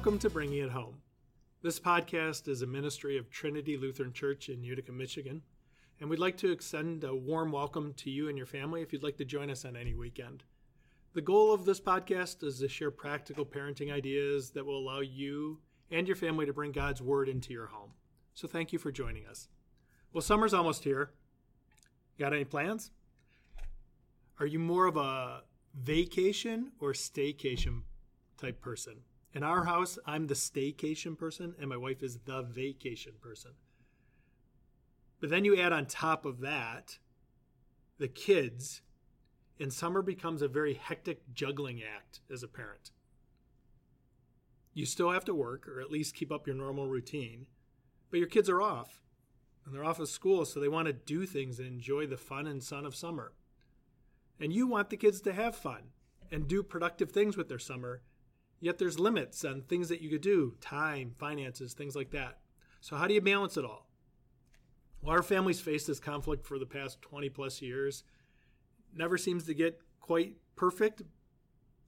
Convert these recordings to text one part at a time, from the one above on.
Welcome to Bringing It Home. This podcast is a ministry of Trinity Lutheran Church in Utica, Michigan, and we'd like to extend a warm welcome to you and your family if you'd like to join us on any weekend. The goal of this podcast is to share practical parenting ideas that will allow you and your family to bring God's Word into your home. So thank you for joining us. Well, summer's almost here. Got any plans? Are you more of a vacation or staycation type person? In our house, I'm the staycation person and my wife is the vacation person. But then you add on top of that the kids, and summer becomes a very hectic juggling act as a parent. You still have to work or at least keep up your normal routine, but your kids are off and they're off of school, so they want to do things and enjoy the fun and sun of summer. And you want the kids to have fun and do productive things with their summer Yet there's limits on things that you could do time, finances, things like that. So, how do you balance it all? Well, our family's faced this conflict for the past 20 plus years. Never seems to get quite perfect,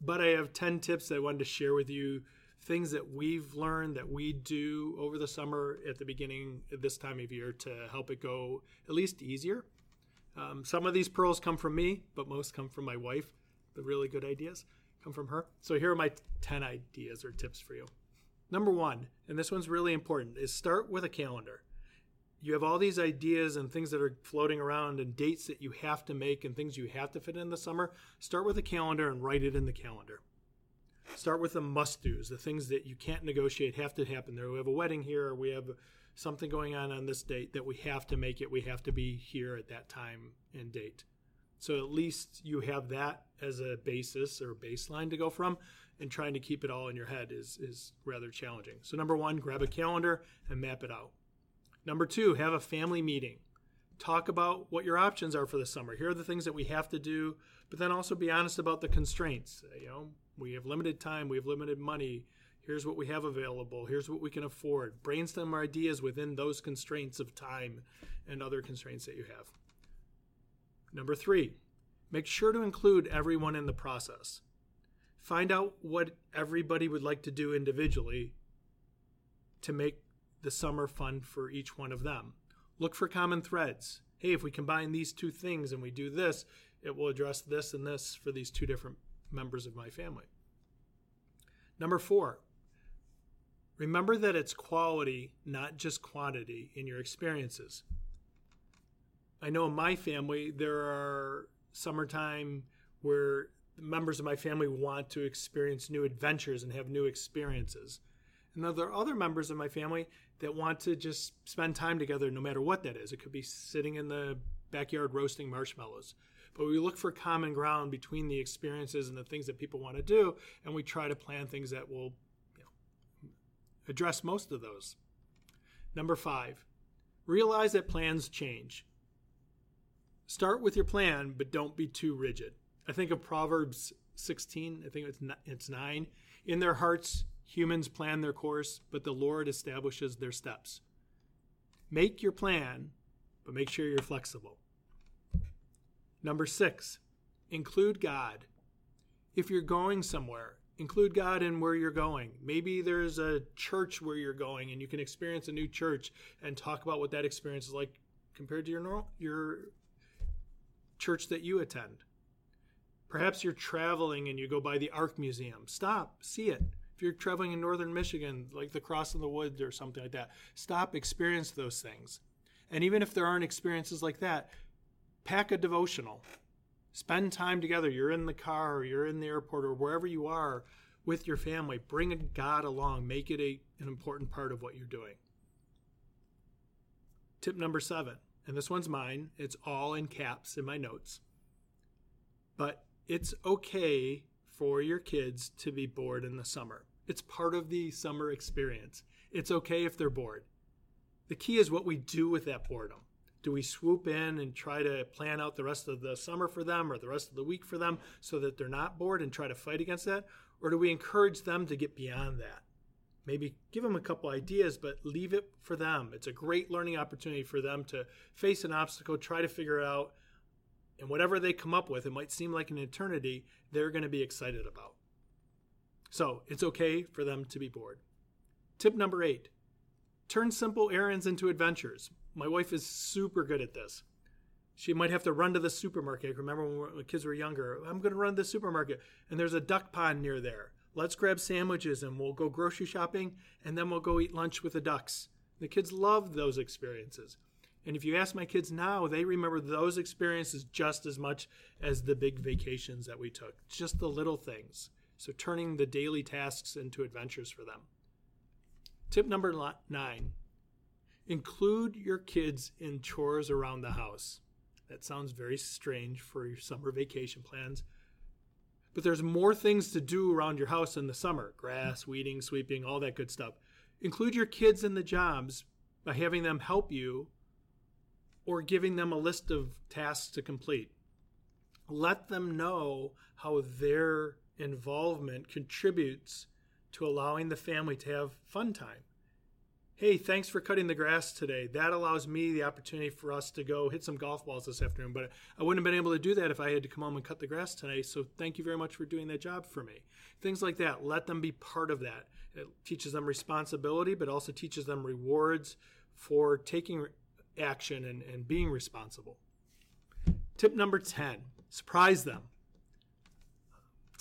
but I have 10 tips that I wanted to share with you things that we've learned that we do over the summer at the beginning of this time of year to help it go at least easier. Um, some of these pearls come from me, but most come from my wife, the really good ideas come from her. So here are my 10 ideas or tips for you. Number one, and this one's really important, is start with a calendar. You have all these ideas and things that are floating around and dates that you have to make and things you have to fit in the summer. Start with a calendar and write it in the calendar. Start with the must do's, the things that you can't negotiate, have to happen there. We have a wedding here, or we have something going on on this date that we have to make it. We have to be here at that time and date. So at least you have that as a basis or baseline to go from, and trying to keep it all in your head is, is rather challenging. So, number one, grab a calendar and map it out. Number two, have a family meeting. Talk about what your options are for the summer. Here are the things that we have to do, but then also be honest about the constraints. You know, we have limited time, we have limited money. Here's what we have available. Here's what we can afford. Brainstorm ideas within those constraints of time and other constraints that you have. Number three, make sure to include everyone in the process. Find out what everybody would like to do individually to make the summer fun for each one of them. Look for common threads. Hey, if we combine these two things and we do this, it will address this and this for these two different members of my family. Number four, remember that it's quality, not just quantity, in your experiences. I know in my family there are summertime where members of my family want to experience new adventures and have new experiences. And there are other members of my family that want to just spend time together no matter what that is. It could be sitting in the backyard roasting marshmallows. But we look for common ground between the experiences and the things that people want to do, and we try to plan things that will you know, address most of those. Number five, realize that plans change. Start with your plan, but don't be too rigid. I think of Proverbs 16, I think it's, it's 9. In their hearts, humans plan their course, but the Lord establishes their steps. Make your plan, but make sure you're flexible. Number six, include God. If you're going somewhere, include God in where you're going. Maybe there's a church where you're going and you can experience a new church and talk about what that experience is like compared to your normal, your church that you attend. Perhaps you're traveling and you go by the Ark Museum. Stop, see it. If you're traveling in northern Michigan, like the Cross in the Woods or something like that, stop, experience those things. And even if there aren't experiences like that, pack a devotional. Spend time together. You're in the car, or you're in the airport, or wherever you are with your family. Bring God along. Make it a, an important part of what you're doing. Tip number seven and this one's mine. It's all in caps in my notes. But it's okay for your kids to be bored in the summer. It's part of the summer experience. It's okay if they're bored. The key is what we do with that boredom. Do we swoop in and try to plan out the rest of the summer for them or the rest of the week for them so that they're not bored and try to fight against that? Or do we encourage them to get beyond that? Maybe give them a couple ideas, but leave it for them. It's a great learning opportunity for them to face an obstacle, try to figure out, and whatever they come up with, it might seem like an eternity, they're going to be excited about. So it's okay for them to be bored. Tip number eight turn simple errands into adventures. My wife is super good at this. She might have to run to the supermarket. Remember when the kids were younger, I'm going to run to the supermarket and there's a duck pond near there. Let's grab sandwiches and we'll go grocery shopping and then we'll go eat lunch with the ducks. The kids love those experiences. And if you ask my kids now, they remember those experiences just as much as the big vacations that we took, just the little things. So turning the daily tasks into adventures for them. Tip number nine include your kids in chores around the house. That sounds very strange for your summer vacation plans. But there's more things to do around your house in the summer grass, weeding, sweeping, all that good stuff. Include your kids in the jobs by having them help you or giving them a list of tasks to complete. Let them know how their involvement contributes to allowing the family to have fun time hey, thanks for cutting the grass today. That allows me the opportunity for us to go hit some golf balls this afternoon. But I wouldn't have been able to do that if I had to come home and cut the grass today. So thank you very much for doing that job for me. Things like that. Let them be part of that. It teaches them responsibility, but also teaches them rewards for taking action and, and being responsible. Tip number 10 surprise them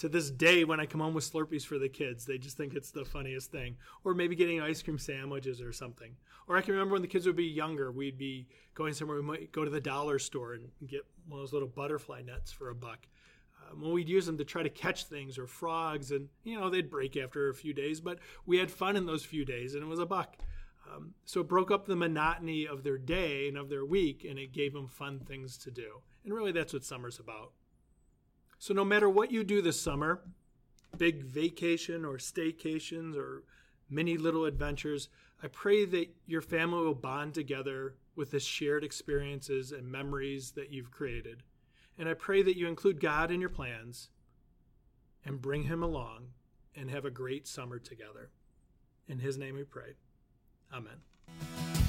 to this day when I come home with Slurpees for the kids, they just think it's the funniest thing. Or maybe getting ice cream sandwiches or something. Or I can remember when the kids would be younger, we'd be going somewhere, we might go to the dollar store and get one of those little butterfly nets for a buck. Um, when we'd use them to try to catch things or frogs, and you know, they'd break after a few days, but we had fun in those few days and it was a buck. Um, so it broke up the monotony of their day and of their week, and it gave them fun things to do. And really, that's what summer's about. So no matter what you do this summer, big vacation or staycations or many little adventures, I pray that your family will bond together with the shared experiences and memories that you've created. And I pray that you include God in your plans and bring him along and have a great summer together. In his name we pray. Amen.